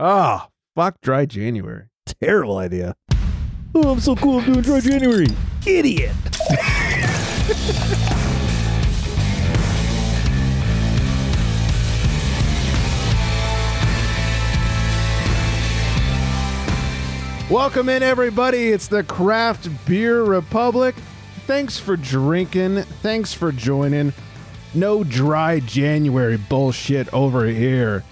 Oh, fuck dry January. Terrible idea. Oh, I'm so cool. I'm doing dry January. Idiot. Welcome in, everybody. It's the Craft Beer Republic. Thanks for drinking. Thanks for joining. No dry January bullshit over here.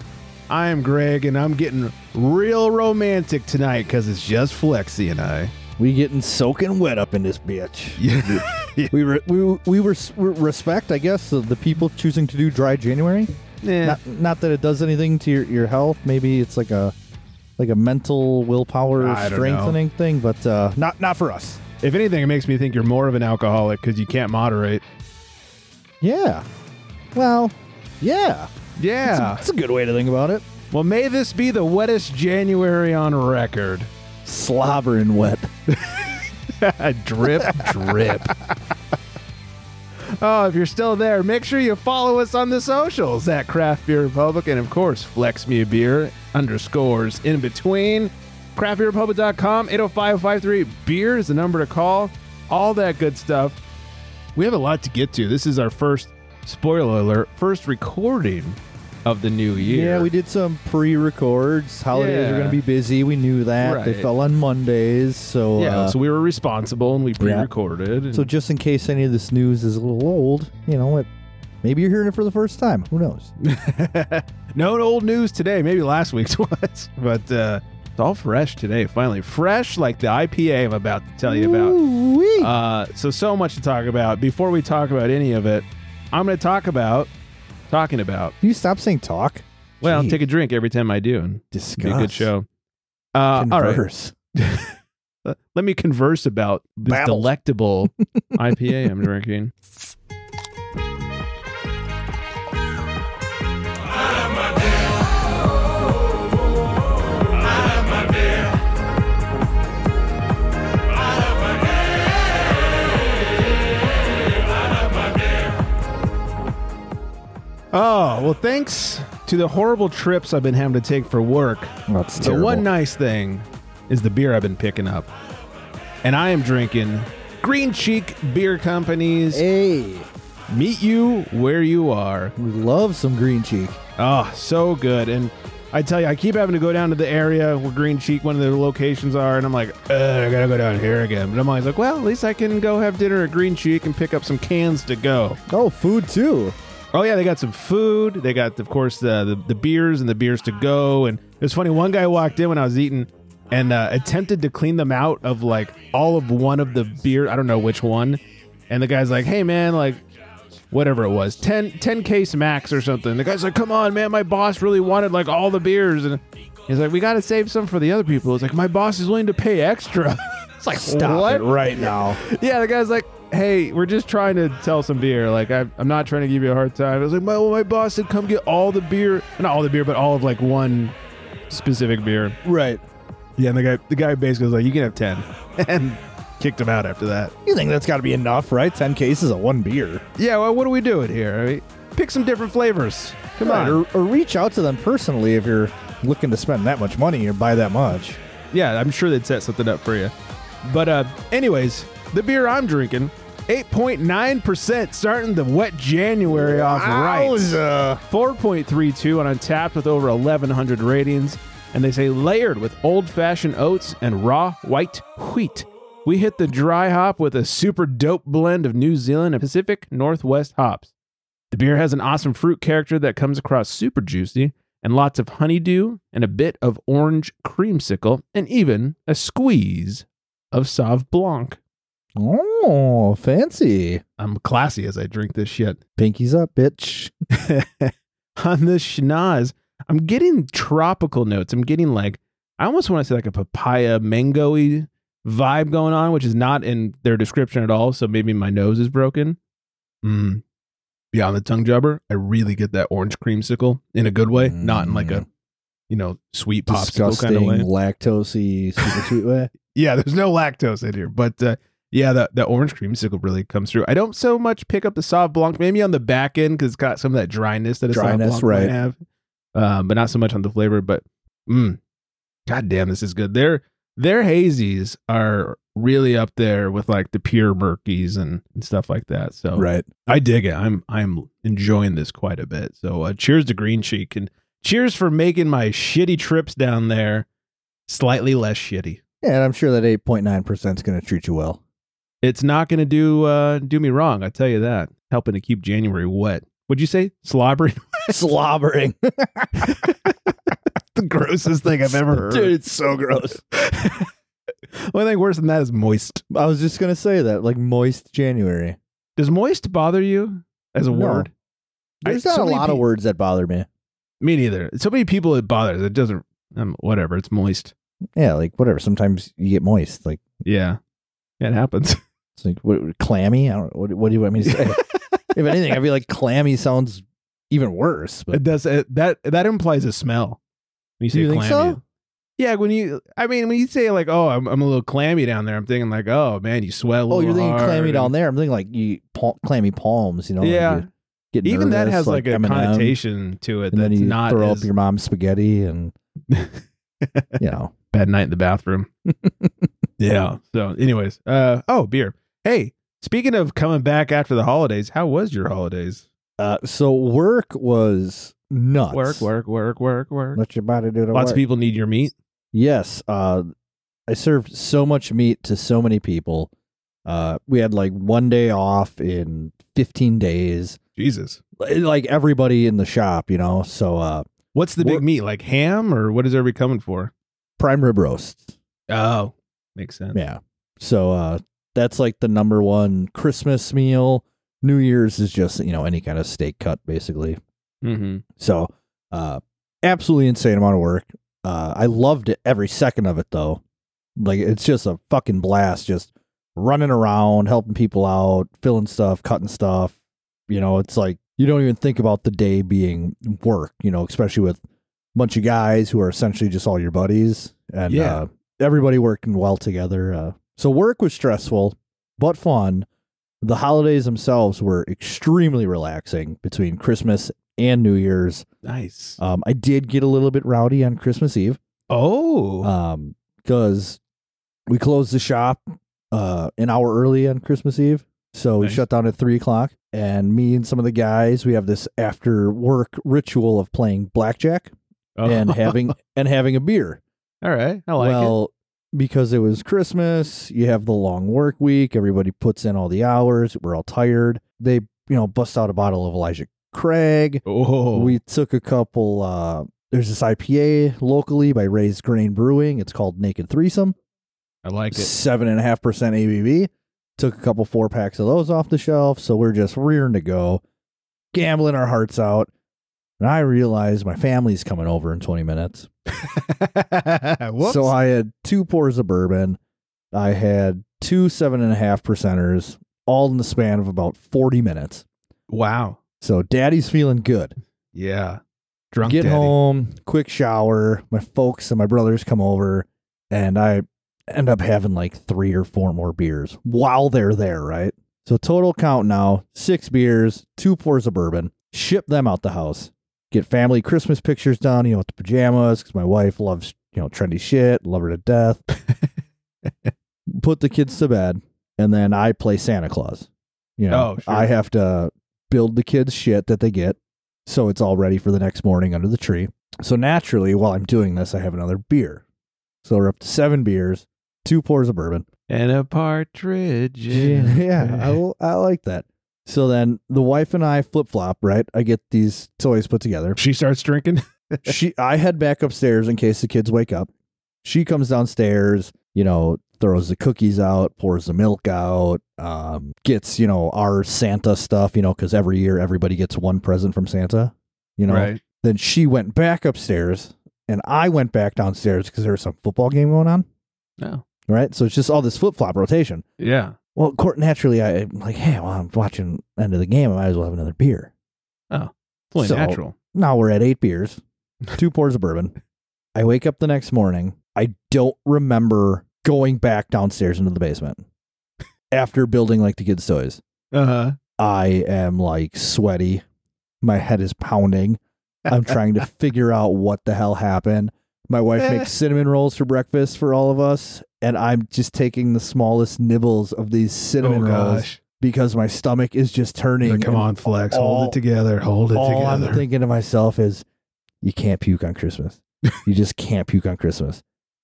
I am Greg, and I'm getting real romantic tonight because it's just Flexi and I. We getting soaking wet up in this bitch. Yeah. We re- we we res- we respect, I guess, the, the people choosing to do dry January. yeah. Not not that it does anything to your, your health. Maybe it's like a like a mental willpower I don't strengthening thing, but uh, not not for us. If anything, it makes me think you're more of an alcoholic because you can't moderate. Yeah. Well, yeah. Yeah. That's a good way to think about it. Well, may this be the wettest January on record. Slobbering wet. drip, drip. Oh, if you're still there, make sure you follow us on the socials at Craft Beer Republic and, of course, Flex Me a Beer underscores in between. CraftBeerRepublic.com, 80553 Beer is the number to call. All that good stuff. We have a lot to get to. This is our first, spoiler alert, first recording of the new year. Yeah, we did some pre-records. Holidays Yeah. are going to be busy. We knew that. They fell on Mondays, so Yeah, uh, so we were responsible and we pre-recorded. and- so just in case any of this news is a little old, you know, it, maybe you're hearing it for the first time. Who knows? no old news today. Maybe last week's was, but uh, it's all fresh today. Finally, fresh like the IPA I'm about to tell you about. Uh, so so much to talk about. Before we talk about any of it, I'm going to talk about talking about. Can you stop saying talk? Well, Gee, take a drink every time I do, and be discuss. a good show. Uh, all right, Converse. Let me converse about this Babble. delectable IPA I'm drinking. Oh, well, thanks to the horrible trips I've been having to take for work, oh, That's the terrible. one nice thing is the beer I've been picking up. And I am drinking Green Cheek Beer Company's Hey, Meet You Where You Are. we love some green cheek. Oh, so good. And I tell you, I keep having to go down to the area where Green Cheek, one of their locations are, and I'm like, Ugh, I gotta go down here again. But I'm always like, well, at least I can go have dinner at Green Cheek and pick up some cans to go. Oh, food too. Oh yeah, they got some food. They got, of course, the, the the beers and the beers to go. And it was funny. One guy walked in when I was eating and uh, attempted to clean them out of like all of one of the beer. I don't know which one. And the guy's like, "Hey man, like whatever it was, 10, 10 case max or something." The guy's like, "Come on, man, my boss really wanted like all the beers." And he's like, "We got to save some for the other people." It's like my boss is willing to pay extra. it's like Stop what? it right now. Yeah, the guy's like, "Hey, we're just trying to sell some beer. Like, I, I'm not trying to give you a hard time." I was like, "My, well, my boss said come get all the beer, not all the beer, but all of like one specific beer." right. Yeah, and the guy, the guy basically was like, "You can have 10. and kicked him out after that. You think that's got to be enough, right? Ten cases of one beer. Yeah, well, what are we doing here? I mean, pick some different flavors. Come Right, on. Or, or reach out to them personally if you're looking to spend that much money or buy that much. Yeah, I'm sure they'd set something up for you. But uh anyways, the beer I'm drinking, 8.9% starting the wet January off right. Wowza. 4.32 on Untappd with over 1,100 ratings. And they say layered with old fashioned oats and raw white wheat. We hit the dry hop with a super dope blend of New Zealand and Pacific Northwest hops. The beer has an awesome fruit character that comes across super juicy, and lots of honeydew, and a bit of orange creamsicle, and even a squeeze of Sauv Blanc. Oh, fancy. I'm classy as I drink this shit. Pinkies up, bitch. on the schnoz, I'm getting tropical notes. I'm getting like, I almost want to say like a papaya mango-y vibe going on, which is not in their description at all. So maybe my nose is broken. Mm. On the tongue jobber, I really get that orange creamsicle in a good way, not in like a, you know, sweet popsicle Disgusting, kind of way. lactosey, super sweet way. Yeah, there's no lactose in here, but uh, yeah, the the orange creamsicle really comes through. I don't so much pick up the Sauv Blanc, maybe on the back end because it's got some of that dryness that a Sauv Blanc right. might have, um, but not so much on the flavor. But Mm. God damn, this is good. Their their hazies are really up there with like the pure murkies and, and stuff like that. So Right. I dig it. I'm I'm enjoying this quite a bit. So uh, cheers to Green Cheek and cheers for making my shitty trips down there slightly less shitty. Yeah, and I'm sure that 8.9% is going to treat you well. It's not going to do uh, do me wrong. I tell you that. Helping to keep January wet. Would you say slobbering? Slobbering. the grossest thing I've ever heard. Dude, it's so gross. Only thing worse than that is moist. I was just going to say that, like moist January. Does moist bother you as a No. word? I- There's not so a lot of words that bother me. Me neither. So many people it bothers. It doesn't. Um, whatever. It's moist. Yeah, like whatever. Sometimes you get moist. Like Yeah, it happens. it's like what, clammy. I don't. What, what do you want me to say? if anything, I feel like clammy sounds even worse. But It does. It, that that implies a smell. When you say You think so? Yeah, when you, I mean, when you say like, "Oh, I'm, I'm a little clammy down there," I'm thinking like, "Oh man, you sweat a little." oh, you're thinking hard clammy down there. I'm thinking like you clammy palms. You know. Yeah, get even that has like, a Eminem, connotation to it And then you not throw as up your mom's spaghetti, and you know. bad night in the bathroom. yeah. So, anyways, uh, oh, beer. Hey, speaking of coming back after the holidays, how was your holidays? Uh, so work was nuts. Work, work, work, work, work. Let your body do the Lots work. of people need your meat. Yes. Uh, I served so much meat to so many people. Uh, we had like one day off in 15 days. Jesus. Like everybody in the shop, you know. So uh, What's the big meat? Like ham, or what is everybody coming for? prime rib roasts. Oh, makes sense. Yeah. So uh, that's like the number one Christmas meal. New Year's is just you know any kind of steak cut basically. Mm-hmm. So, uh, absolutely insane amount of work. Uh, I loved it every second of it though. Like it's just a fucking blast, just running around, helping people out, filling stuff, cutting stuff. You know, it's like you don't even think about the day being work. You know, especially with a bunch of guys who are essentially just all your buddies and Yeah. uh, everybody working well together. So work was stressful but fun. The holidays themselves were extremely relaxing between Christmas and New Year's. Nice. Um, I did get a little bit rowdy on Christmas Eve oh, um, because we closed the shop uh, an hour early on Christmas Eve. So we shut down at three o'clock. And me and some of the guys, we have this after work ritual of playing blackjack Oh. and having and having a beer. All right, I like it. well, because it was Christmas, you have the long work week. Everybody puts in all the hours. We're all tired. They, you know, bust out a bottle of Elijah Craig. Oh, We took a couple. uh There's this IPA locally by Raised Grain Brewing. It's called Naked Threesome. I like it. Seven and a half percent ABV. Took a couple four packs of those off the shelf. So we're just rearing to go, gambling our hearts out. And I realized my family's coming over in 20 minutes. So I had two pours of bourbon. I had two seven and a half percenters, all in the span of about 40 minutes. wow. So daddy's feeling good. Yeah. Drunk Get daddy. home, quick shower. My folks and my brothers come over, and I end up having like three or four more beers while they're there, right? So total count now six beers, two pours of bourbon, ship them out the house, get family Christmas pictures done, you know, with the pajamas, because my wife loves, you know, trendy shit, love her to death. Put the kids to bed, and then I play Santa Claus. You know, Oh, sure. I have to build the kids shit that they get so it's all ready for the next morning under the tree. So naturally, while I'm doing this, I have another beer. So we're up to seven beers, two pours of bourbon. and a partridge. yeah, I, I like that. So then the wife and I flip flop, right? I get these toys put together. she starts drinking. she, I head back upstairs in case the kids wake up. She comes downstairs, you know, throws the cookies out, pours the milk out, um, gets you know our Santa stuff, you know, because every year everybody gets one present from Santa, you know. right. Then she went back upstairs, and I went back downstairs because there was some football game going on. No. Right, so it's just all this flip flop rotation. Yeah. Well, court naturally, I'm like, hey, well, I'm watching end of the game. I might as well have another beer. Oh, fully So- natural. Now we're at eight beers, two pours of bourbon. I wake up the next morning. I don't remember going back downstairs into the basement after building like the kids' toys. Uh huh. I am like sweaty. My head is pounding. I'm trying to figure out what the hell happened. My wife makes cinnamon rolls for breakfast for all of us, and I'm just taking the smallest nibbles of these cinnamon oh rolls gosh. because my stomach is just turning. Come on, Flex. all- hold it together. Hold it all together. I'm thinking to myself is, you can't puke on Christmas. you just can't puke on Christmas.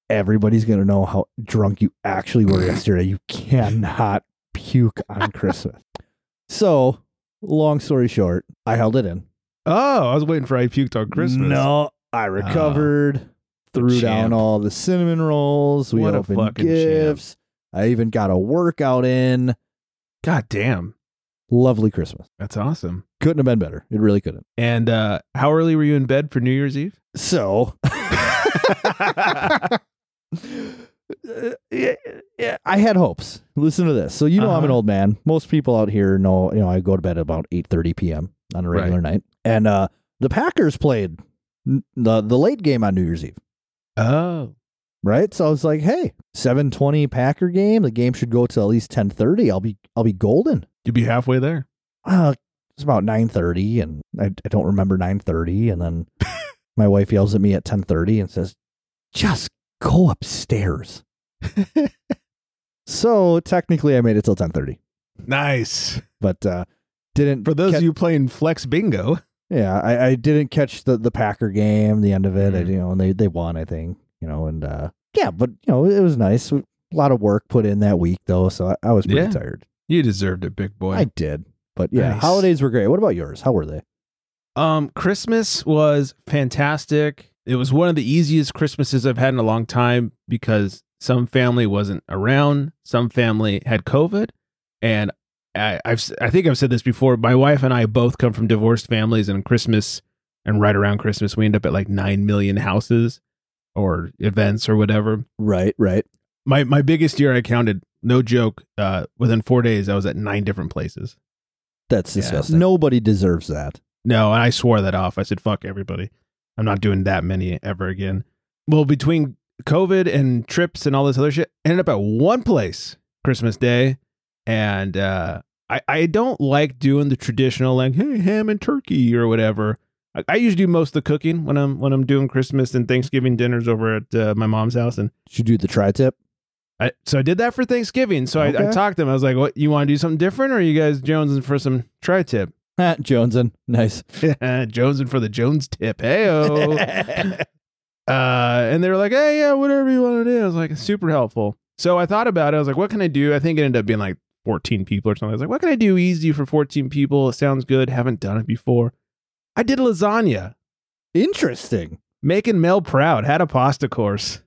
Everybody's gonna know how drunk you actually were yesterday. You cannot puke on Christmas. So, long story short, I held it in. oh, I was waiting for I puked on Christmas. No, I recovered. Threw down all the cinnamon rolls. We What a opened fucking champ. gifts. I even got a workout in. God damn. Lovely Christmas. That's awesome. Couldn't have been better. It really couldn't. And uh, how early were you in bed for New Year's Eve? So, yeah, yeah, I had hopes. Listen to this. So you know I'm an Uh-huh. old man. Most people out here know. You know I go to bed about eight thirty p.m. on a regular night, and uh, the Packers played the the late game on New Year's Eve. Oh. Right, so I was like, "Hey, seven twenty Packer game. The game should go to at least ten thirty. I'll be I'll be golden." You'd be halfway there. Uh, it's about nine thirty, and I, I don't remember nine thirty. And then my wife yells at me at ten thirty and says, "Just go upstairs." so technically, I made it till ten thirty, Nice. but uh, didn't. For those ca- of you playing Flex Bingo. Yeah, I, I didn't catch the the Packer game, the end of it. I, Mhm. you know, and they they won, I think. You know, and uh, yeah, but you know, it was nice. A lot of work put in that week, though, so I, I was pretty Yeah. tired. You deserved it, big boy. I did, but yeah, Nice. holidays were great. What about yours? How were they? Um, Christmas was fantastic. It was one of the easiest Christmases I've had in a long time because some family wasn't around, some family had COVID, and I, I've s- I think I've said this before. My wife and I both come from divorced families, and Christmas and right around Christmas we end up at like nine million houses or events or whatever. Right, right. My my biggest year I counted, no joke. Uh, within four days I was at nine different places. That's Yeah, disgusting. so- Nobody deserves that. No, and I swore that off. I said, fuck everybody. I'm not doing that many ever again. Well, between COVID and trips and all this other shit, I ended up at one place Christmas Day. And uh, I, I don't like doing the traditional, like, hey, ham and turkey or whatever. I, I usually do most of the cooking when I'm when I'm doing Christmas and Thanksgiving dinners over at uh, my mom's house. And Should you do the tri tip? I, so I did that for Thanksgiving. So I, I talked to them. I was like, what, you want to do something different or are you guys jonesing for some tri tip? Ah. Nice. jonesing for the Jones tip. Hey, Uh, and they were like, hey, yeah, whatever you want to do. I was like, super helpful. So I thought about it. I was like, what can I do? I think it ended up being like 14 people or something. I was like, what can I do easy for 14 people? It sounds good. Haven't done it before. I did lasagna, Interesting. making Mel proud. Had a pasta course.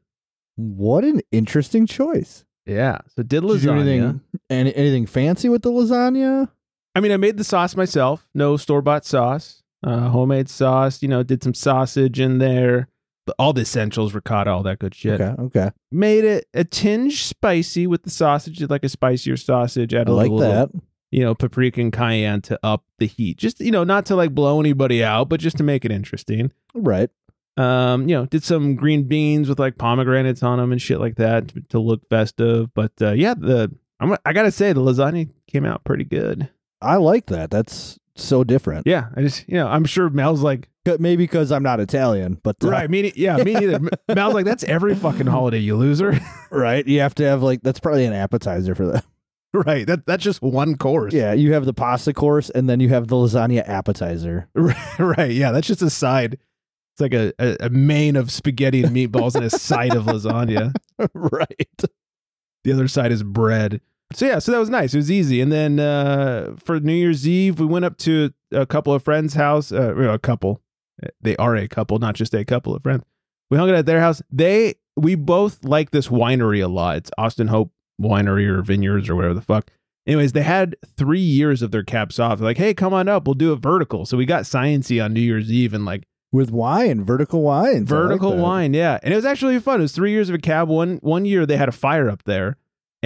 What an interesting choice. Yeah. So did Did lasagna. anything, any, anything fancy with the lasagna? I mean, I made the sauce myself. No store bought sauce. Uh, homemade sauce. You know, did some sausage in there. All the essentials, ricotta, all that good shit. Okay, okay. made it a tinge spicy with the sausage, did like a spicier sausage. Add I a like little, that. you know, paprika and cayenne to up the heat. Just you know, not to like blow anybody out, but just to make it interesting. Right. Um, you know, did some green beans with like pomegranates on them and shit like that to, to look festive. But uh, yeah, the I'm, I gotta say the lasagna came out pretty good. I like that. That's so different. Yeah, I just you know I'm sure Mel's like Maybe because I'm not Italian, but uh, right. Me, yeah, me neither. Mel's like that's every fucking holiday, you loser. right. You have to have like that's probably an appetizer for that. right. That that's just one course. Yeah, you have the pasta course and then you have the lasagna appetizer. Right, right. Yeah, that's just a side. It's like a, a, a main of spaghetti and meatballs and a side of lasagna. right. The other side is bread. So yeah, so that was nice. It was easy. And then uh, for New Year's Eve, we went up to a couple of friends' house. Uh, well, a couple. They are a couple, not just a couple of friends. We hung out at their house. They we both like this winery a lot. It's Austin Hope Winery or Vineyards or whatever the fuck. Anyways, they had three years of their caps off. They're like, hey, come on up. We'll do a vertical. So we got sciency on New Year's Eve and like With wine, vertical wines. I like vertical wine yeah and it was actually fun it was three years of a cab one one year they had a fire up there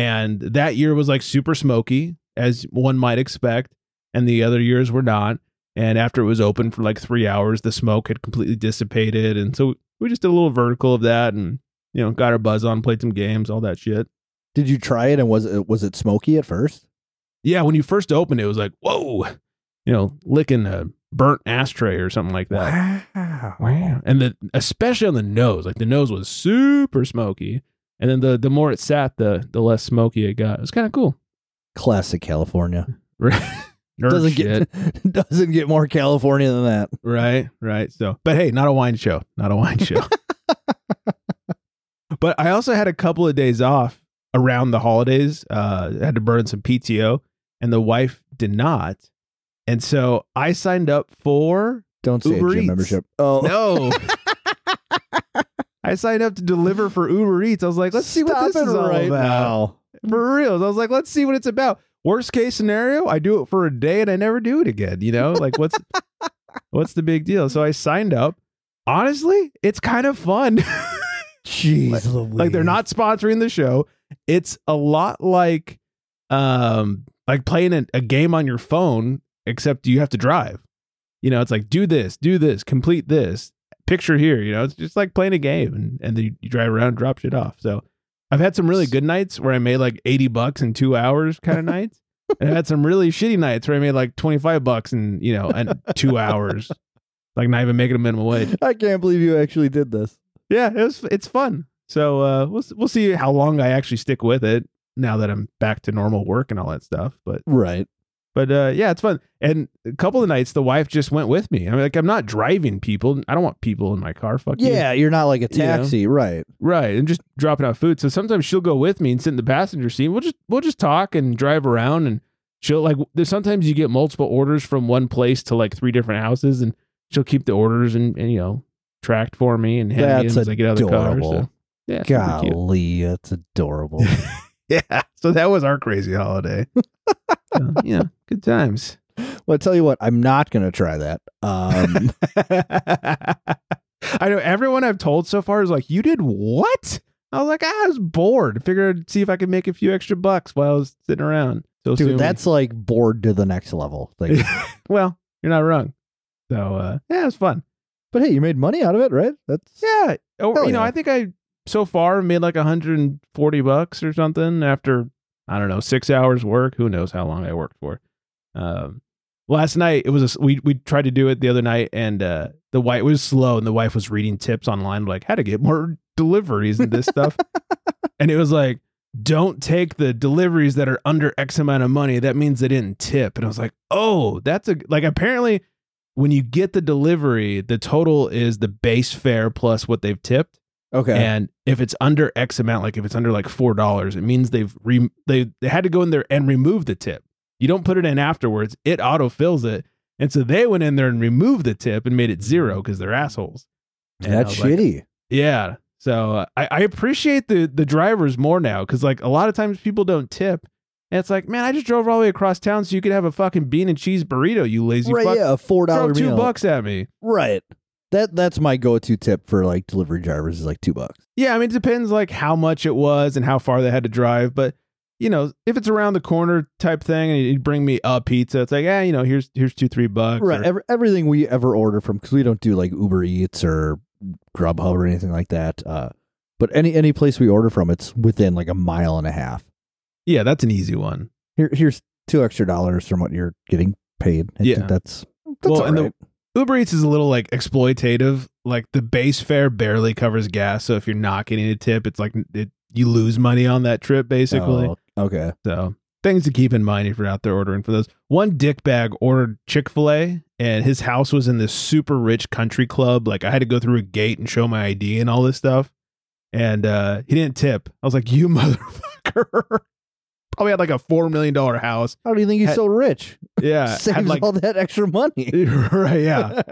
and that year was like super smoky as one might expect and the other years were not and after it was open for like three hours the smoke had completely dissipated and so we just did a little vertical of that and you know got our buzz on played some games all that shit Did you try it and was it was it smoky at first? yeah when you first opened it, it was like whoa you know licking a burnt ashtray or something like that. Wow. Wow. And the especially on the nose, like the nose was super smoky. And then the the more it sat, the the less smoky it got. It was kind of cool. Classic California. Right. Doesn't shit. get doesn't get more California than that. Right, right. So, but hey, not a wine show. Not a wine show. but I also had a couple of days off around the holidays. Uh, I had to burn some PTO, and the wife did not. And so I signed up for Don't say Uber Eats. membership. Oh no. I signed up to deliver for Uber Eats. I was like, let's see what Stop this is all right about. now. For real. I was like, let's see what it's about. Worst case scenario, I do it for a day and I never do it again. You know, like what's what's the big deal? So I signed up. Honestly, it's kind of fun. Jeez, like they're not sponsoring the show. It's a lot like um like playing a, a game on your phone, except you have to drive. You know, it's like do this, do this, complete this, picture here. You know, it's just like playing a game, and and then you, drive around, and drop shit off. So I've had some really good nights where I made like eighty bucks in two hours, kind of nights, and I had some really shitty nights where I made like twenty five bucks in you know and two hours, like not even making a minimum wage. I can't believe you actually did this. Yeah, it was it's fun. So uh, we'll we'll see how long I actually stick with it now that I'm back to normal work and all that stuff. But Right. But uh, yeah, it's fun. And a couple of nights, the wife just went with me. I mean, like I'm not driving people. I don't want people in my car. Fuck. Yeah, you're not like a You know? taxi, right? right. And just dropping out food. So sometimes she'll go with me and sit in the passenger seat. We'll just we'll just talk and drive around and she'll like. There's sometimes you get multiple orders from one place to like three different houses, and she'll keep the orders and, and you know tracked for me and hand me That's in as I get out of the car. So, yeah. Golly, that's adorable. Yeah. So that was our crazy holiday. so, yeah, good times. well, I tell you what, I'm not going to try that. Um, I know everyone I've told so far is like, you did what? I was like, I was bored. Figured I'd see if I could make a few extra bucks while I was sitting around. So dude, that's like bored to the next level. Like, well, you're not wrong. So uh, yeah, it was fun. but hey, you made money out of it, right? That's Yeah. Hell you know. I think I so far made like 140 bucks or something after I don't know six hours work. Who knows how long I worked for? Um, last night it was a we we tried to do it the other night and uh, the wife was slow and the wife was reading tips online like how to get more deliveries and this stuff, and it was like. Don't take the deliveries that are under X amount of money. That means they didn't tip. And I was like, oh, that's a like apparently when you get the delivery, the total is the base fare plus what they've tipped. Okay. And if it's under X amount, like if it's under like four dollars, it means they've re- they they had to go in there and remove the tip. You don't put it in afterwards; it auto fills it. And so they went in there and removed the tip and made it zero because they're assholes. And that's was like, shitty. yeah. So uh, I, I appreciate the the drivers more now because like a lot of times people don't tip. And it's like, man, I just drove all the way across town so you could have a fucking bean and cheese burrito, you lazy right, fuck. yeah, a four Throw dollar two bucks at me. Right. That that's my go to tip for like delivery drivers is like two bucks. Yeah, I mean, it depends like how much it was and how far they had to drive. But you know, if it's around the corner type thing and you bring me a pizza, it's like, yeah, you know, here's here's two three bucks. Right. or- Every, everything we ever order from because we don't do like Uber Eats or Grubhub or anything like that. Uh, but any any place we order from, it's within like a mile and a half. yeah, that's an easy one. Here here's two extra dollars from what you're getting paid. I Yeah. that's that's Well, all and the- right. Uber Eats is a little like exploitative. Like the base fare barely covers gas, so if you're not getting a tip, it's like it, you lose money on that trip basically. Oh, okay. So things to keep in mind if you're out there ordering for those. One dickbag ordered Chick Fil A, and his house was in this super rich country club. Like I had to go through a gate and show my ID and all this stuff, and uh, he didn't tip. I was like, "You motherfucker!" Probably had like a four million dollar house. How do you think he's Had- so rich? Yeah, Saves like all that extra money. right, yeah.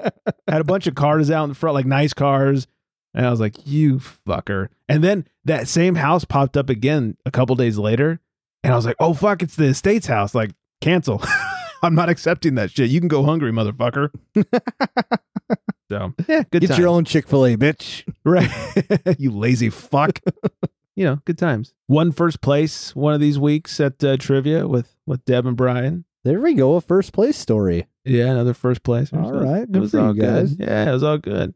had a bunch of cars out in front, like nice cars. And I was like, you fucker. And then that same house popped up again a couple days later. And I was like, oh, fuck, it's the estate's house. Like, cancel. I'm not accepting that shit. You can go hungry, motherfucker. so, yeah, good Get times. your own Chick Fil A, bitch. Right. you lazy fuck. You know, good times. Won first place one of these weeks at uh, trivia with, with Deb and Brian. There we go. A first place story. Yeah, another first place. All So right, it good was for you all guys. good. Yeah, it was all good.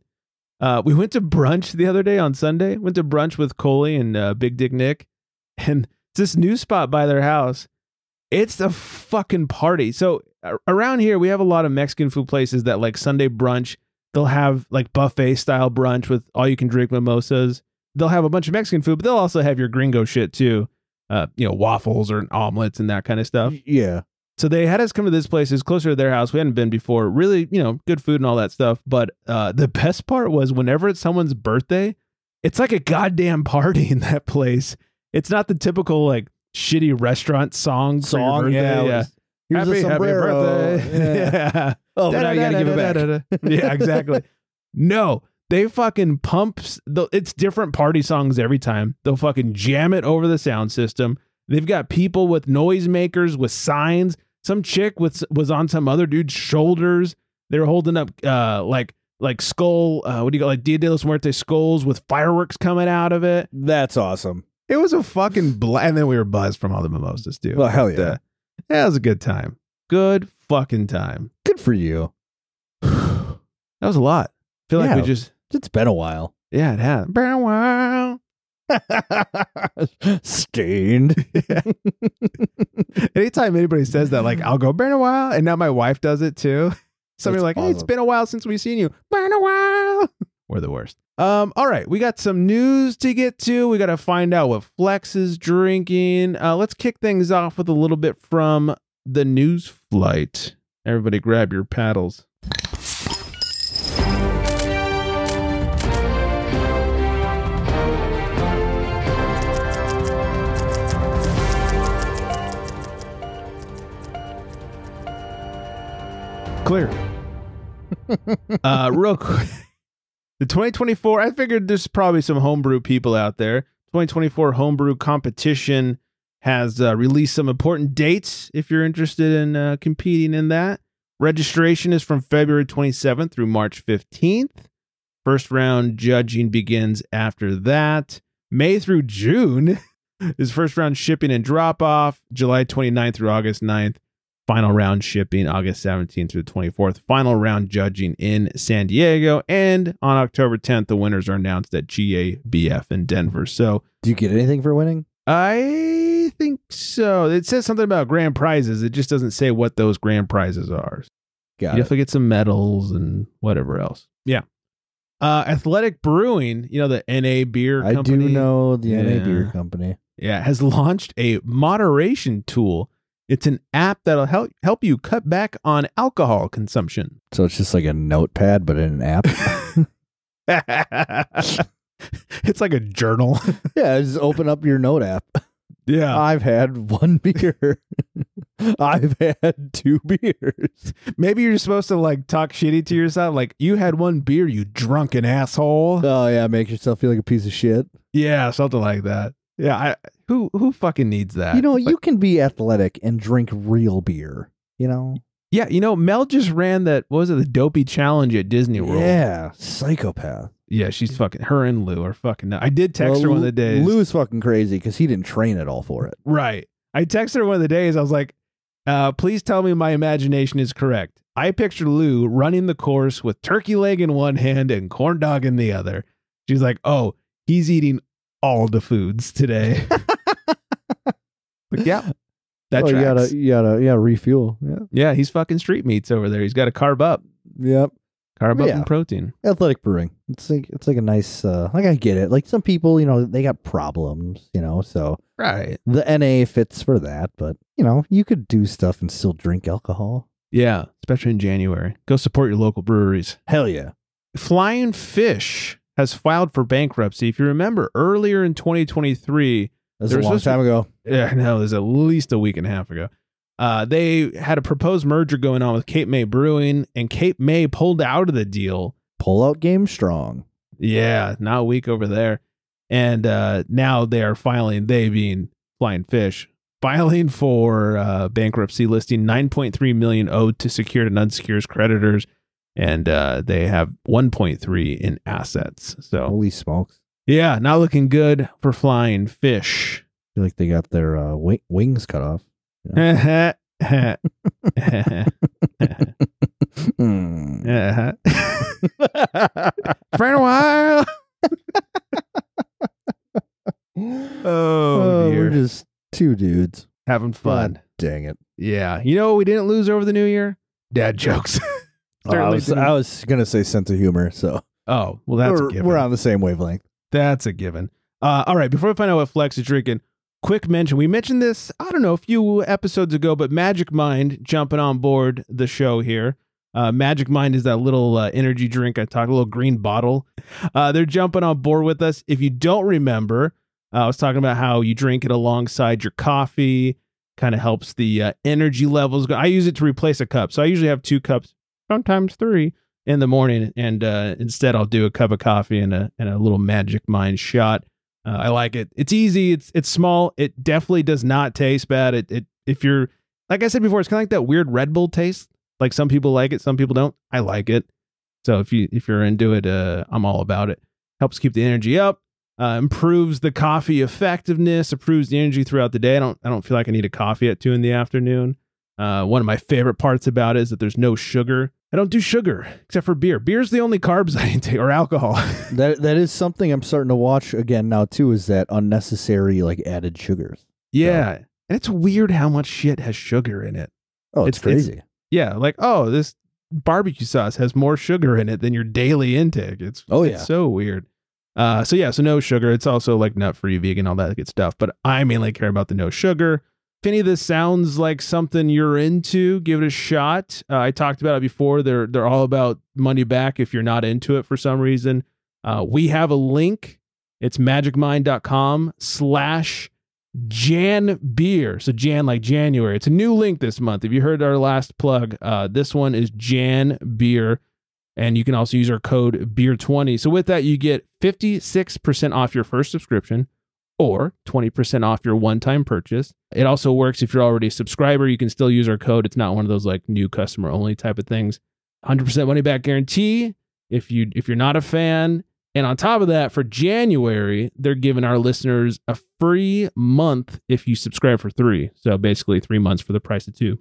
Uh, we went to brunch the other day on Sunday. Went to brunch with Coley and uh, Big Dick Nick, and it's this new spot by their house. It's a fucking party. So a- around here we have a lot of Mexican food places that like Sunday brunch. They'll have like buffet style brunch with all you can drink mimosas. They'll have a bunch of Mexican food, but they'll also have your gringo shit too. Uh, you know, waffles or omelets and that kind of stuff. Yeah. So they had us come to this place. It's closer to their house. We hadn't been before. Really, you know, good food and all that stuff. But uh, the best part was whenever it's someone's birthday, it's like a goddamn party in that place. It's not the typical like shitty restaurant song. Song. Yeah. yeah. was, Here's happy, a happy sombrero. birthday. Yeah. yeah. Oh, but now you gotta give it back. Yeah, exactly. no, they fucking pumps. The, it's different party songs every time. They'll fucking jam it over the sound system. They've got people with noisemakers with signs. Some chick with was on some other dude's shoulders. They were holding up uh like like skull. Uh, what do you call like Dia de los Muertos skulls with fireworks coming out of it. That's awesome. It was a fucking and then we were buzzed from all the mimosas too. Well, hell yeah. Uh, yeah, was a good time. Good fucking time. Good for you. that was a lot. I feel like we just It's been a while. yeah, it has. Been a while. Stained. Anytime anybody says that, like I'll go been a while, and now my wife does it too. Somebody like, hey, it's awesome. been a while since we've seen you. Been a while. We're the worst. Um, all right, we got some news to get to. We got to find out what Flex is drinking. Uh, let's kick things off with a little bit from the news flight. Everybody, grab your paddles. Clear. uh, real quick. The 2024, I figured there's probably some homebrew people out there. 2024 homebrew competition has uh, released some important dates if you're interested in uh, competing in that. Registration is from February 27th through March 15th. First round judging begins after that. May through June is first round shipping and drop off. July 29th through August 9th. Final round shipping August 17th through the 24th. Final round judging in San Diego. And on October 10th, the winners are announced at GABF in Denver. So Do you get anything for winning? I think so. It says something about grand prizes. It just doesn't say what those grand prizes are. Got you it. have to get some medals and whatever else. Yeah. Uh, Athletic Brewing, you know, the NA beer I company. do know the NA beer company. Yeah, has launched a moderation tool. It's an app that'll help help you cut back on alcohol consumption. So it's just like a notepad, but in an app. it's like a journal. yeah, just open up your note app. yeah. I've had one beer. I've had two beers. Maybe you're supposed to like talk shitty to yourself like you had one beer, you drunken asshole. Oh yeah, make yourself feel like a piece of shit. Yeah, something like that. Yeah, I who who fucking needs that? You know, Like, you can be athletic and drink real beer. You know? Yeah, you know, Mel just ran that what was it, the dopey challenge at Disney World. Yeah, psychopath. Yeah, she's fucking her and Lou are fucking nuts. I did text Well, her one of the days. Lou's fucking crazy because he didn't train at all for it. Right. I texted her one of the days. I was like, uh, please tell me my imagination is correct. I picture Lou running the course with turkey leg in one hand and corn dog in the other. She's like, oh, he's eating all the foods today. like, yeah, that oh, you gotta, you gotta, yeah, refuel. Yeah, yeah, he's fucking street meats over there. He's got to carb up, yep. carb up Yeah. in protein. Athletic brewing. It's like it's like a nice. uh Like I get it. Like some people, you know, they got problems. You know, so Right. the NA fits for that. But you know, you could do stuff and still drink alcohol. Yeah, especially in January. Go support your local breweries. Hell yeah. Flying Fish has filed for bankruptcy. If you remember earlier in 2023, That's There a was long time ago. yeah, no, it was at least a week and a half ago. Uh, they had a proposed merger going on with Cape May Brewing, and Cape May pulled out of the deal. Pull out game strong. Yeah, not a week over there. And uh, now they are filing, they being Flying Fish, filing for uh, bankruptcy, listing 9.3 million owed to secured and unsecured creditors. And uh, they have 1.3 in assets. So, Holy smokes. yeah, not looking good for Flying Fish. I feel like they got their uh, wi- wings cut off. Yeah. it's a while. oh, Oh, we're just two dudes. Having fun. God dang it. Yeah. You know what we didn't lose over the new year? Dad jokes. Oh, I was didn't- I was gonna say sense of humor, so oh, well, that's we're, given. we're on the same wavelength. That's a given. Uh, all right, before we find out what Flex is drinking, quick mention. We mentioned this, I don't know, a few episodes ago, but Magic Mind jumping on board the show here. Uh, Magic Mind is that little uh, energy drink I talked, a little green bottle. Uh, they're jumping on board with us. If you don't remember, uh, I was talking about how you drink it alongside your coffee, kind of helps the uh, energy levels go. I use it to replace a cup. So I usually have two cups, sometimes three in the morning, and uh, instead I'll do a cup of coffee and a and a little Magic Mind shot. Uh, I like it. It's easy. It's it's small. It definitely does not taste bad. It it if you're like I said before, it's kind of like that weird Red Bull taste. Like some people like it, some people don't. I like it. So if you if you're into it, uh, I'm all about it. Helps keep the energy up. Uh, improves the coffee effectiveness. Improves the energy throughout the day. I don't I don't feel like I need a coffee at two in the afternoon. Uh, one of my favorite parts about it is that there's no sugar. I don't do sugar except for beer. Beer's the only carbs I intake or alcohol. That that is something I'm starting to watch again now too. Is that unnecessary like added sugars? yeah. And it's weird how much shit has sugar in it. Oh, it's, It's- it's- crazy. Yeah, like oh, this barbecue sauce has more sugar in it than your daily intake. It's Oh, it's yeah. so weird. Uh, so yeah, so no sugar. It's also like nut free, vegan, all that good stuff. But I mainly care about the no sugar. If any of this sounds like something you're into, give it a shot. Uh, I talked about it before. They're they're all about money back if you're not into it for some reason. Uh, we have a link. It's magicmind.com slash Jan Beer. So Jan like January. It's a new link this month. If you heard our last plug, uh, this one is Jan Beer. And you can also use our code BEER20. So with that, you get 56% off your first subscription or 20% off your one-time purchase. It also works if you're already a subscriber. You can still use our code. It's not one of those like new customer only type of things. 100% money back guarantee if you if you're not a fan. And on top of that, for January, they're giving our listeners a free month if you subscribe for three. So basically, three months for the price of two.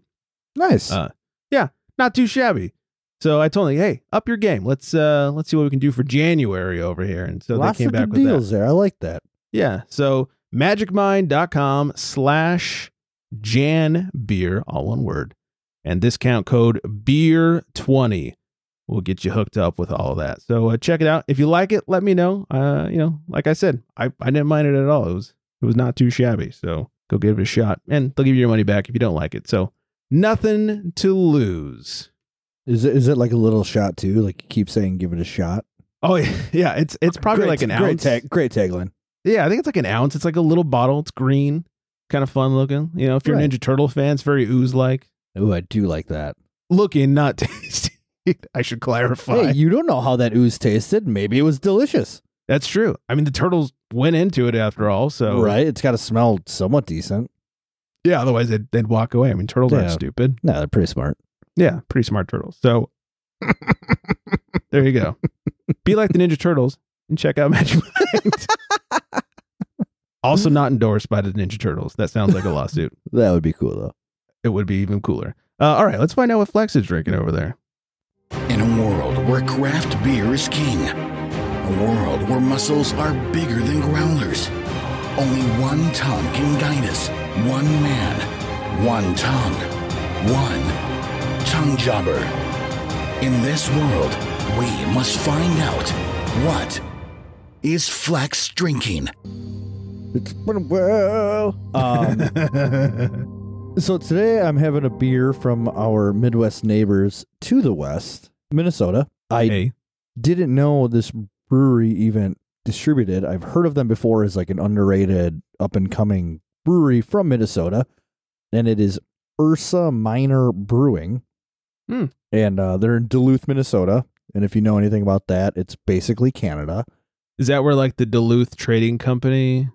Nice. Uh, yeah, Not too shabby. So I told them, hey, up your game. Let's uh let's see what we can do for January over here. And so Lots they came of back good with that. deals there. I like that. Yeah. So magicmind.com slash Jan beer, all one word. And discount code beer20 will get you hooked up with all of that. So uh, check it out. If you like it, let me know. Uh, you know, like I said, I, I didn't mind it at all. It was it was not too shabby. So go give it a shot. And they'll give you your money back if you don't like it. So nothing to lose. Is it is it like a little shot too? Like you keep saying, give it a shot. Oh yeah, yeah. It's it's probably Great- like an great ounce. Tag, great tagline. Yeah, I think it's like an ounce. It's like a little bottle. It's green, kind of fun looking. You know, if you're Right. a Ninja Turtle fan, it's very ooze like Oh, I do like that. looking, not tasty. I should clarify. Hey, you don't know how that ooze tasted. Maybe it was delicious. That's true. I mean, the turtles went into it after all, so Right? It's got to smell somewhat decent. Yeah, otherwise they'd, they'd walk away. I mean, turtles aren't stupid. No, they're pretty smart. Yeah, pretty smart turtles. So there you go. Be like the Ninja Turtles and check out Magic Mind. also, not endorsed by the Ninja Turtles. That sounds like a lawsuit. That would be cool though. It would be even cooler. Uh, all right, let's find out what Flex is drinking over there. In a world where craft beer is king, a world where muscles are bigger than growlers, only one tongue can guide us. One man, one tongue, one tongue jobber. In this world, we must find out what is Flex drinking. It's been well. Um, so today I'm having a beer from our Midwest neighbors to the west, Minnesota. I hey, didn't know this brewery even distributed. I've heard of them before as like an underrated up and coming brewery from Minnesota, and it is Ursa Minor Brewing, Hmm. and uh, they're in Duluth, Minnesota. And if you know anything about that, it's basically Canada. is that where like the Duluth Trading Company,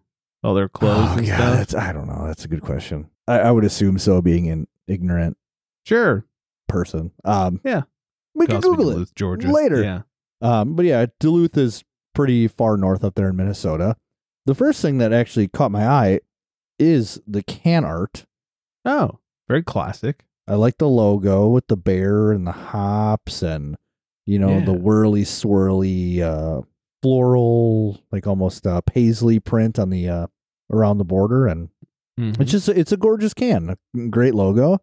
all their clothes Oh, and yeah, stuff? that's I don't know. That's a good question. I, I would assume so, being an ignorant Sure, person. Um, Yeah. we can Google it. Duluth, Georgia later. Yeah, Um, but yeah, Duluth is pretty far north up there in Minnesota. The first thing that actually caught my eye is the can art. oh, very classic. I like the logo with the bear and the hops and you know the whirly swirly uh floral like almost uh paisley print on the uh around the border and Mhm. it's just it's a gorgeous can. A great logo.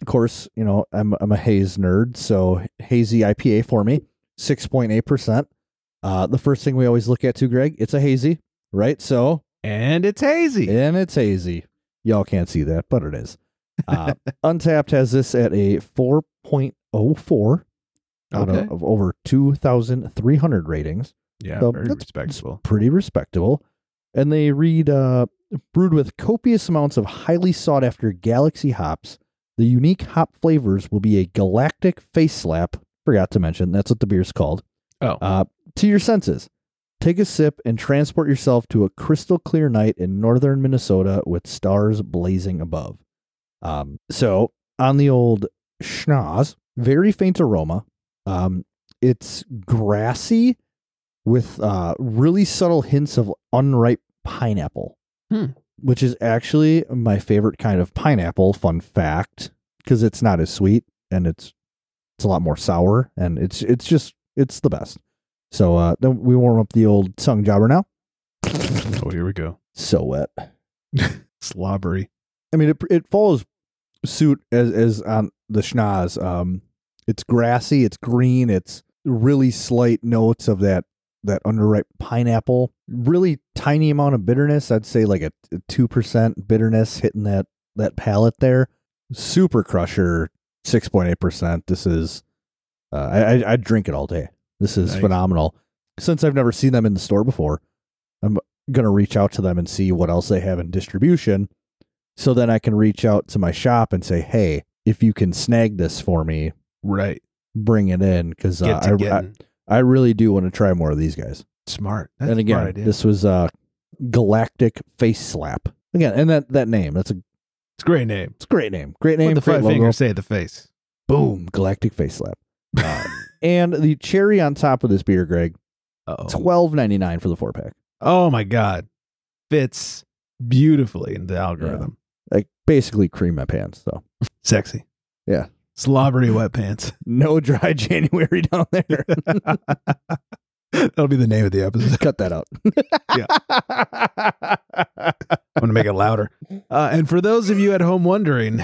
of course, you know, I'm I'm a haze nerd, so hazy IPA for me, six point eight percent. Uh, the first thing we always look at too, Greg, it's a hazy, right? So, And it's hazy. and it's hazy. Y'all can't see that, but it is. Uh, Untappd has this at a four point oh four out Okay. of, of over two thousand three hundred ratings. Yeah, So very respectable. pretty respectable. And they read uh, brewed with copious amounts of highly sought after galaxy hops. The unique hop flavors will be a galactic face slap. Forgot to mention that's what the beer's called. Oh. Uh, to your senses. Take a sip and transport yourself to a crystal clear night in northern Minnesota with stars blazing above. Um, so on the old schnoz, very faint aroma. Um, it's grassy with uh, really subtle hints of unripe pineapple, Hmm. which is actually my favorite kind of pineapple. Fun fact, because it's not as sweet and it's it's a lot more sour, and it's it's just it's the best. So uh, then we warm up the old tongue jobber now. Oh, here we go. So wet. Slobbery. I mean, it it follows suit as as on the schnoz. Um, it's grassy, it's green, it's really slight notes of that that underripe pineapple. Really tiny amount of bitterness. I'd say like a two percent bitterness hitting that that palate there. Super Crusher, six point eight percent. This is, uh, I I I'd drink it all day. This is Nice. phenomenal. Since I've never seen them in the store before, I'm gonna reach out to them and see what else they have in distribution so then I can reach out to my shop and say, "Hey, if you can snag this for me, Right. bring it in because uh, I, I. I really do want to try more of these guys." Smart. That's and a again, smart idea. this was uh, Galactic Face Slap. Again, and that that name that's a it's a great name. it's a great name, great name, What the great five logo. fingers say the face. Boom, Galactic Face Slap. Uh, and the cherry on top of this beer, Greg, twelve ninety nine for the four pack. Oh my God. Fits beautifully in the algorithm. Like basically cream my pants. So Sexy. Yeah. Slobbery wet pants. no dry January down there. That'll be the name of the episode. Cut that out. I'm going to make it louder. Uh, and for those of you at home wondering,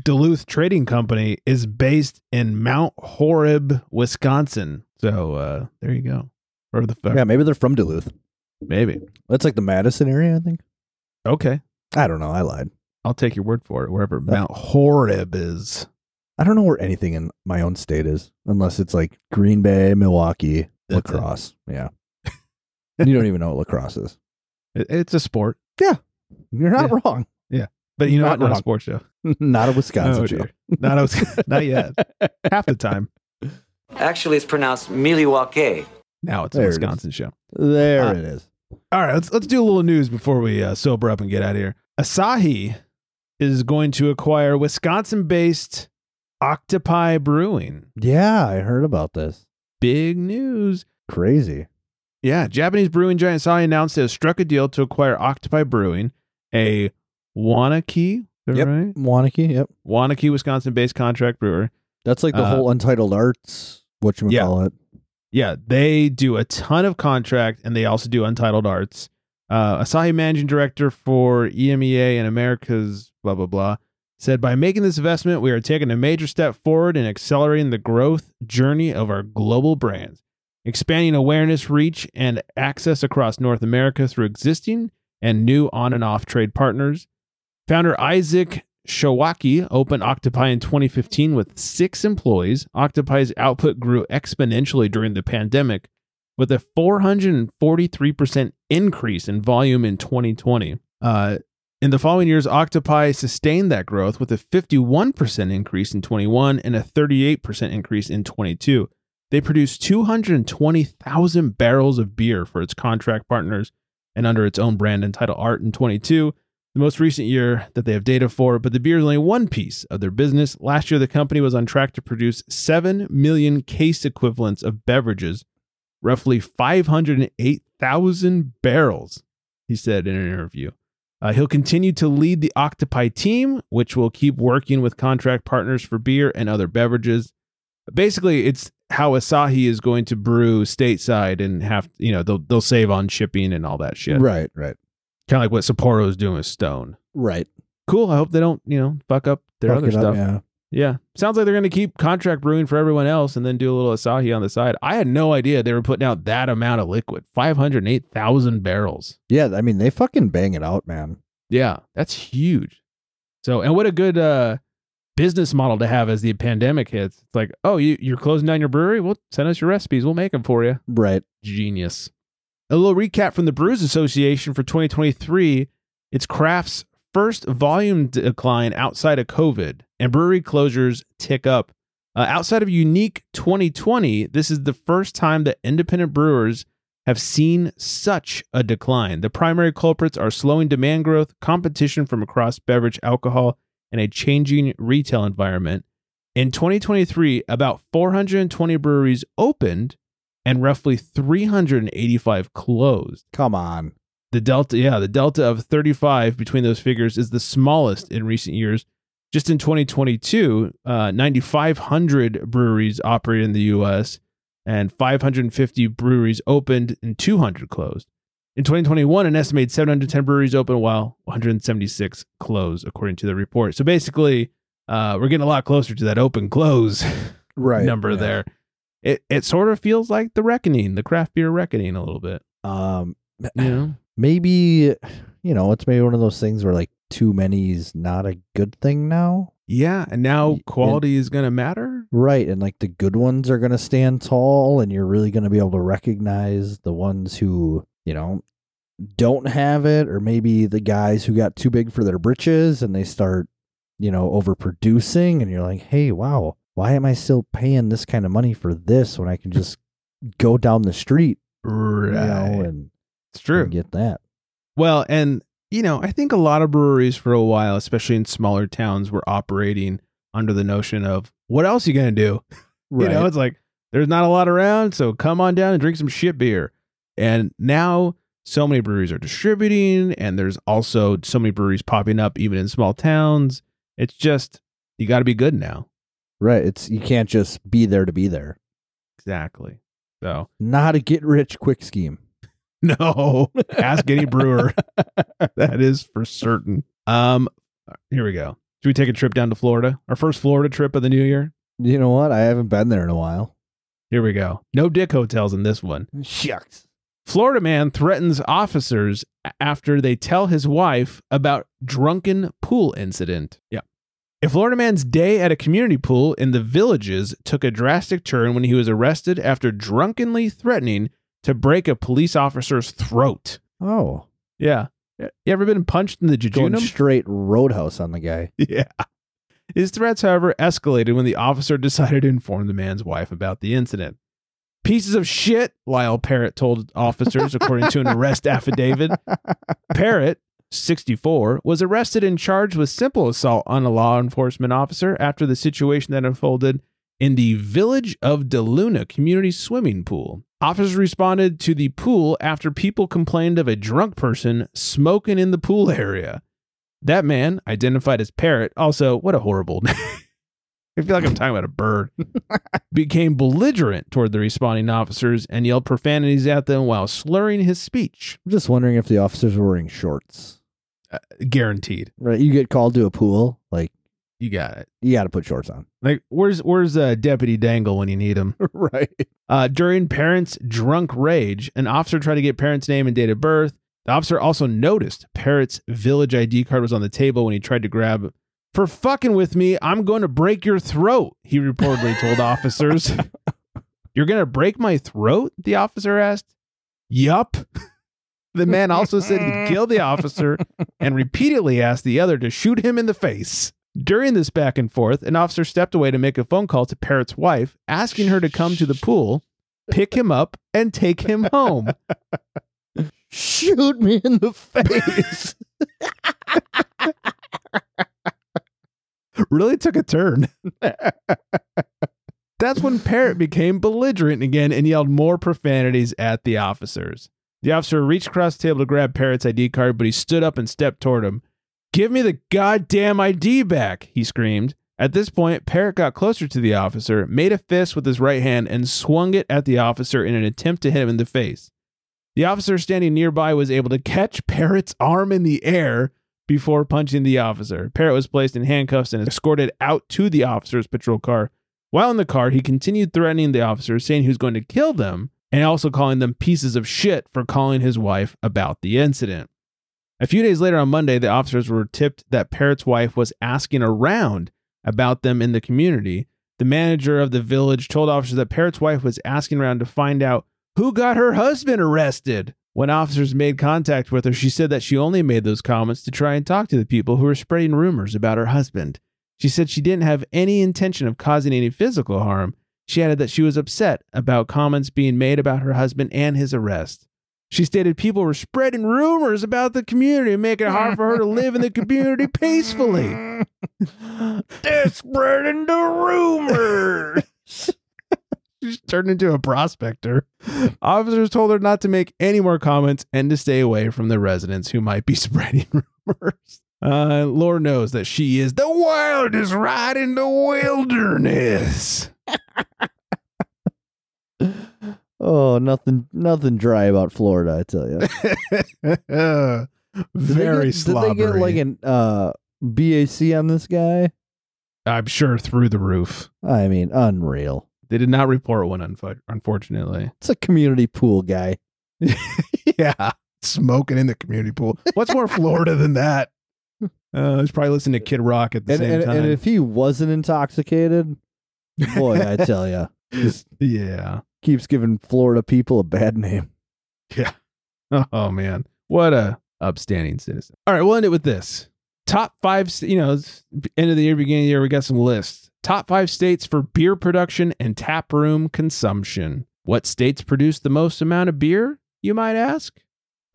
Duluth Trading Company is based in Mount Horeb, Wisconsin. So uh, there you go. Wherever the fuck. yeah, maybe they're from Duluth. Maybe. That's like the Madison area, I think. Okay. I don't know. I lied. I'll take your word for it. Wherever Mount Horeb is. I don't know where anything in my own state is, unless it's like Green Bay, Milwaukee, That's it. La Crosse. Yeah. you don't even know what lacrosse is. It- it's a sport. Yeah. You're not Yeah. wrong. Yeah. But you know Not what? Not a sports show. not a Wisconsin Oh, show. Not, a, not yet. Half the time. Actually, it's pronounced Milwaukee. Now it's a There it is. Wisconsin show. There Uh, it is. All right, let's let's do a little news before we uh, sober up and get out of here. Asahi is going to acquire Wisconsin-based Octopi Brewing. Yeah, I heard about this. Big news. Crazy. Yeah, Japanese brewing giant Asahi announced it has struck a deal to acquire Octopi Brewing, a Waunakee, Yep. right? Waunakee, yep. Waunakee, Wisconsin-based contract brewer. That's like the Uh, whole Untitled Arts, what you Yeah. call it. Yeah, they do a ton of contract and they also do Untitled Arts. Uh, Asahi managing director for EMEA and Americas, blah, blah, blah, said by making this investment, we are taking a major step forward in accelerating the growth journey of our global brands, expanding awareness, reach, and access across North America through existing and new on and off trade partners. Founder Isaac Showaki opened Octopi in 2015 with six employees. Octopi's output grew exponentially during the pandemic, with a 443% increase in volume in 2020. Uh, in the following years, Octopi sustained that growth with a 51% increase in 21 and a 38% increase in 22. They produced 220,000 barrels of beer for its contract partners and under its own brand Untitled Art in 22 the most recent year that they have data for, but the beer is only one piece of their business. Last year, the company was on track to produce 7 million case equivalents of beverages, roughly 508,000 barrels, he said in an interview. Uh, he'll continue to lead the Octopi team, which will keep working with contract partners for beer and other beverages. Basically, it's how Asahi is going to brew stateside and have, you know, they'll, they'll save on shipping and all that shit. Right, right, Kind of like what Sapporo is doing with Stone. right. Cool. I hope they don't, you know, fuck up their Fuck other up, stuff. yeah. Yeah. Sounds like they're going to keep contract brewing for everyone else and then do a little Asahi on the side. I had no idea they were putting out that amount of liquid 508,000 barrels. Yeah, I mean they fucking bang it out, man. Yeah. That's huge. So, and what a good uh, business model to have as the pandemic hits. It's like, oh, you, you're closing down your brewery? Well, send us your recipes. We'll make them for you. Right. Genius. A little recap from the Brewers Association for 2023. It's craft's first volume decline outside of COVID, and brewery closures tick up. Uh, outside of unique 2020, this is the first time that independent brewers have seen such a decline. The primary culprits are slowing demand growth, competition from across beverage alcohol, and a changing retail environment. In 2023, about 420 breweries opened and roughly 385 closed. Come on. The delta, yeah, the delta of 35 between those figures is the smallest in recent years. Just in 2022, uh, 9,500 breweries operated in the U.S. and 550 breweries opened and 200 closed. In 2021, an estimated 710 breweries opened while 176 closed, according to the report. So basically, uh, we're getting a lot closer to that open close Right. number yeah. there. It it sort of feels like the reckoning, the craft beer reckoning a little bit. Um You know? maybe you know, it's maybe one of those things where like too many is not a good thing now. Yeah, and now quality is going to matter. Right. And like the good ones are going to stand tall, and you're really going to be able to recognize the ones who, you know, don't have it, or maybe the guys who got too big for their britches and they start, you know, overproducing. And you're like, hey, wow, why am I still paying this kind of money for this when I can just go down the street, Right. you know, and, it's true. and get that? Well, and you know, I think a lot of breweries for a while, especially in smaller towns, were operating under the notion of what else are you going to do? You know, it's like there's not a lot around, so come on down and drink some shit beer. And now so many breweries are distributing, and there's also so many breweries popping up even in small towns. It's just you got to be good now. right. It's you can't just be there to be there. Exactly. So Not a get rich quick scheme. no, ask any brewer. that is for certain. Um, here we go. Should we take a trip down to Florida? Our first Florida trip of the new year. You know what? I haven't been there in a while. Here we go. No dick hotels in this one. Shucks. Florida man threatens officers after they tell his wife about drunken pool incident. Yeah. A Florida man's day at a community pool in the villages took a drastic turn when he was arrested after drunkenly threatening to break a police officer's throat. Oh, Yeah. You ever been punched in the jejunum? going straight roadhouse on the guy. Yeah. His threats, however, escalated when the officer decided to inform the man's wife about the incident. Pieces of shit, Lyle Parrott told officers, according to an arrest affidavit. Parrott, 64, was arrested and charged with simple assault on a law enforcement officer after the situation that unfolded in the Village of DeLuna community swimming pool. Officers responded to the pool after people complained of a drunk person smoking in the pool area. That man, identified as Parrott, also, what a horrible name. I feel like I'm talking about a bird, became belligerent toward the responding officers and yelled profanities at them while slurring his speech. I'm just wondering if the officers were wearing shorts. Uh, guaranteed. Right, you get called to a pool, like You got it. you got to put shorts on. Like, where's where's uh, Deputy Dangle when you need him? right. Uh, during Parent's drunk rage, an officer tried to get Parent's name and date of birth. The officer also noticed Parrott's village ID card was on the table when he tried to grab. For fucking with me, I'm going to break your throat. He reportedly told officers. You're going to break my throat? The officer asked. Yup. The man also said he'd kill the officer and repeatedly asked the other to shoot him in the face. During this back and forth, an officer stepped away to make a phone call to Parrott's wife, asking her to come to the pool, pick him up, and take him home. Shoot me in the face. Really took a turn. That's when Parrott became belligerent again and yelled more profanities at the officers. The officer reached across the table to grab Parrott's ID card, but he stood up and stepped toward him. Give me the goddamn ID back, he screamed. At this point, Parrott got closer to the officer, made a fist with his right hand, and swung it at the officer in an attempt to hit him in the face. The officer standing nearby was able to catch Parrott's arm in the air, before punching the officer. Parrott was placed in handcuffs and escorted out to the officer's patrol car. While in the car, he continued threatening the officers, saying he was going to kill them and also calling them pieces of shit for calling his wife about the incident. A few days later on Monday, the officers were tipped that Parrott's wife was asking around about them in the community. The manager of the village told officers that Parrott's wife was asking around to find out who got her husband arrested. When officers made contact with her, she said that she only made those comments to try and talk to the people who were spreading rumors about her husband. She said she didn't have any intention of causing any physical harm. She added that she was upset about comments being made about her husband and his arrest. She stated people were spreading rumors about the community and making it hard for her to live in the community peacefully. They're spreading the rumors. She's turned into a prospector. Officers told her not to make any more comments and to stay away from the residents who might be spreading rumors. Uh, Lord knows that she is the wildest ride in the wilderness. Oh, nothing, nothing dry about Florida. I tell you. Very did they, get, slobbery. did they get like an uh, BAC on this guy? I'm sure through the roof. I mean, unreal. They did not report one, unfo- unfortunately. It's a community pool guy. yeah, smoking in the community pool. What's more Florida than that? Uh, he's probably listening to Kid Rock at the And, same and, time. and if he wasn't intoxicated, boy, I tell you, yeah. Keeps giving Florida people a bad name. Yeah. Oh man, what a upstanding citizen. All right, we'll end it with this. Top five, you know, end of the year, beginning of the year, we got some lists. Top five states for beer production and tap room consumption. What states produce the most amount of beer, you might ask?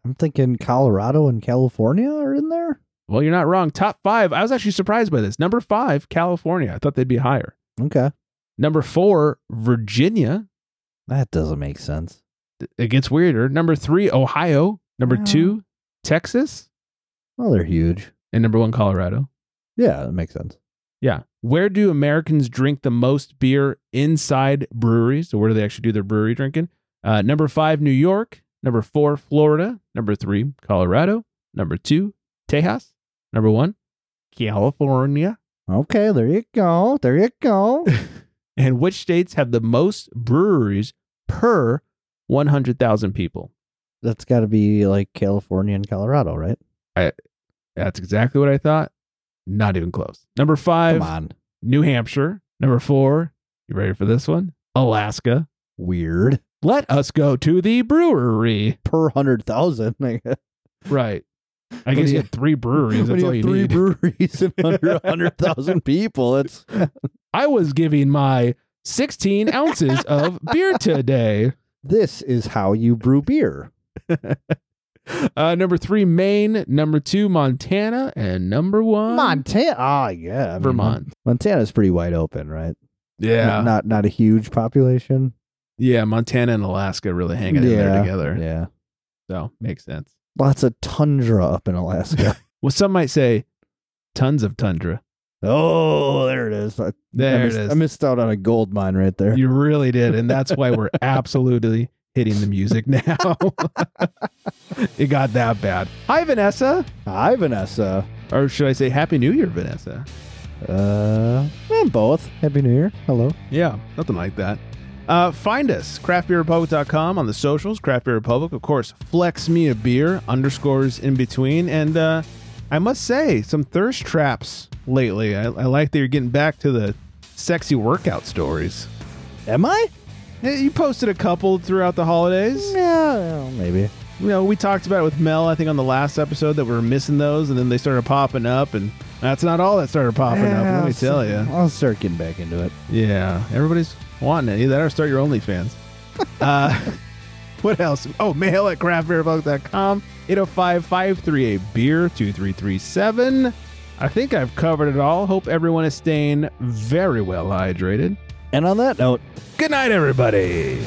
I'm thinking Colorado and California are in there. Well, you're not wrong. Top five. I was actually surprised by this. Number five, California. I thought they'd be higher. Okay, Number four, Virginia. That doesn't make sense. It gets weirder. Number three, Ohio. Number Wow. two, Texas. Well, they're huge. And number one, Colorado. Yeah, that makes sense. Yeah. Where do Americans drink the most beer inside breweries? So where do they actually do their brewery drinking? Uh, number five, New York. Number four, Florida. Number three, Colorado. Number two, Tejas. Number one, California. Okay, there you go. There you go. And which states have the most breweries per 100,000 people? That's got to be like California and Colorado, right? I, that's exactly what I thought. Not even close. Number five, Come on. New Hampshire. Number four, you ready for this one? Alaska. Weird. Let us go to the brewery. Per hundred thousand. Like, Right. I guess you you- had three breweries. That's you all have you three need. breweries and under a hundred thousand people, it's I was giving my 16 ounces of beer today. this is how you brew beer. Uh, number three, Maine. Number two, Montana. And number one, Montana. Ah, yeah. I mean, Vermont. Montana's pretty wide open, right? Yeah. Not not, not a huge population. yeah. Montana and Alaska really hanging in there together. Yeah. So makes sense. Lots of tundra up in Alaska. Well, some might say tons of tundra. Oh, there it is. I, There I missed, is. I missed out on a gold mine right there. You really did. And that's why we're absolutely hitting the music now. it got that bad. Hi, Vanessa. Hi, Vanessa. Or should I say Happy New Year, Vanessa? Uh, eh, both. Happy New Year. Hello. Yeah, nothing like that. Uh, find us, craftbeerrepublic.com on the socials, Craft Beer Republic. Of course, Flex Me a Beer, underscores in between. And uh, I must say, some thirst traps lately. I, I like that you're getting back to the sexy workout stories. Am I? Yeah, You posted a couple throughout the holidays. Yeah, well, maybe. You know, we talked about it with Mel, I think, on the last episode that we were missing those, and then they started popping up, and that's not all that started popping up. Let me tell you. I'll start getting back into it. Yeah, everybody's wanting it. Either that or start your OnlyFans. uh, what else? Oh, mail at craftbeerbook.com, 805 538 beer 2337. I think I've covered it all. Hope everyone is staying very well hydrated. And on that note, Good night, everybody.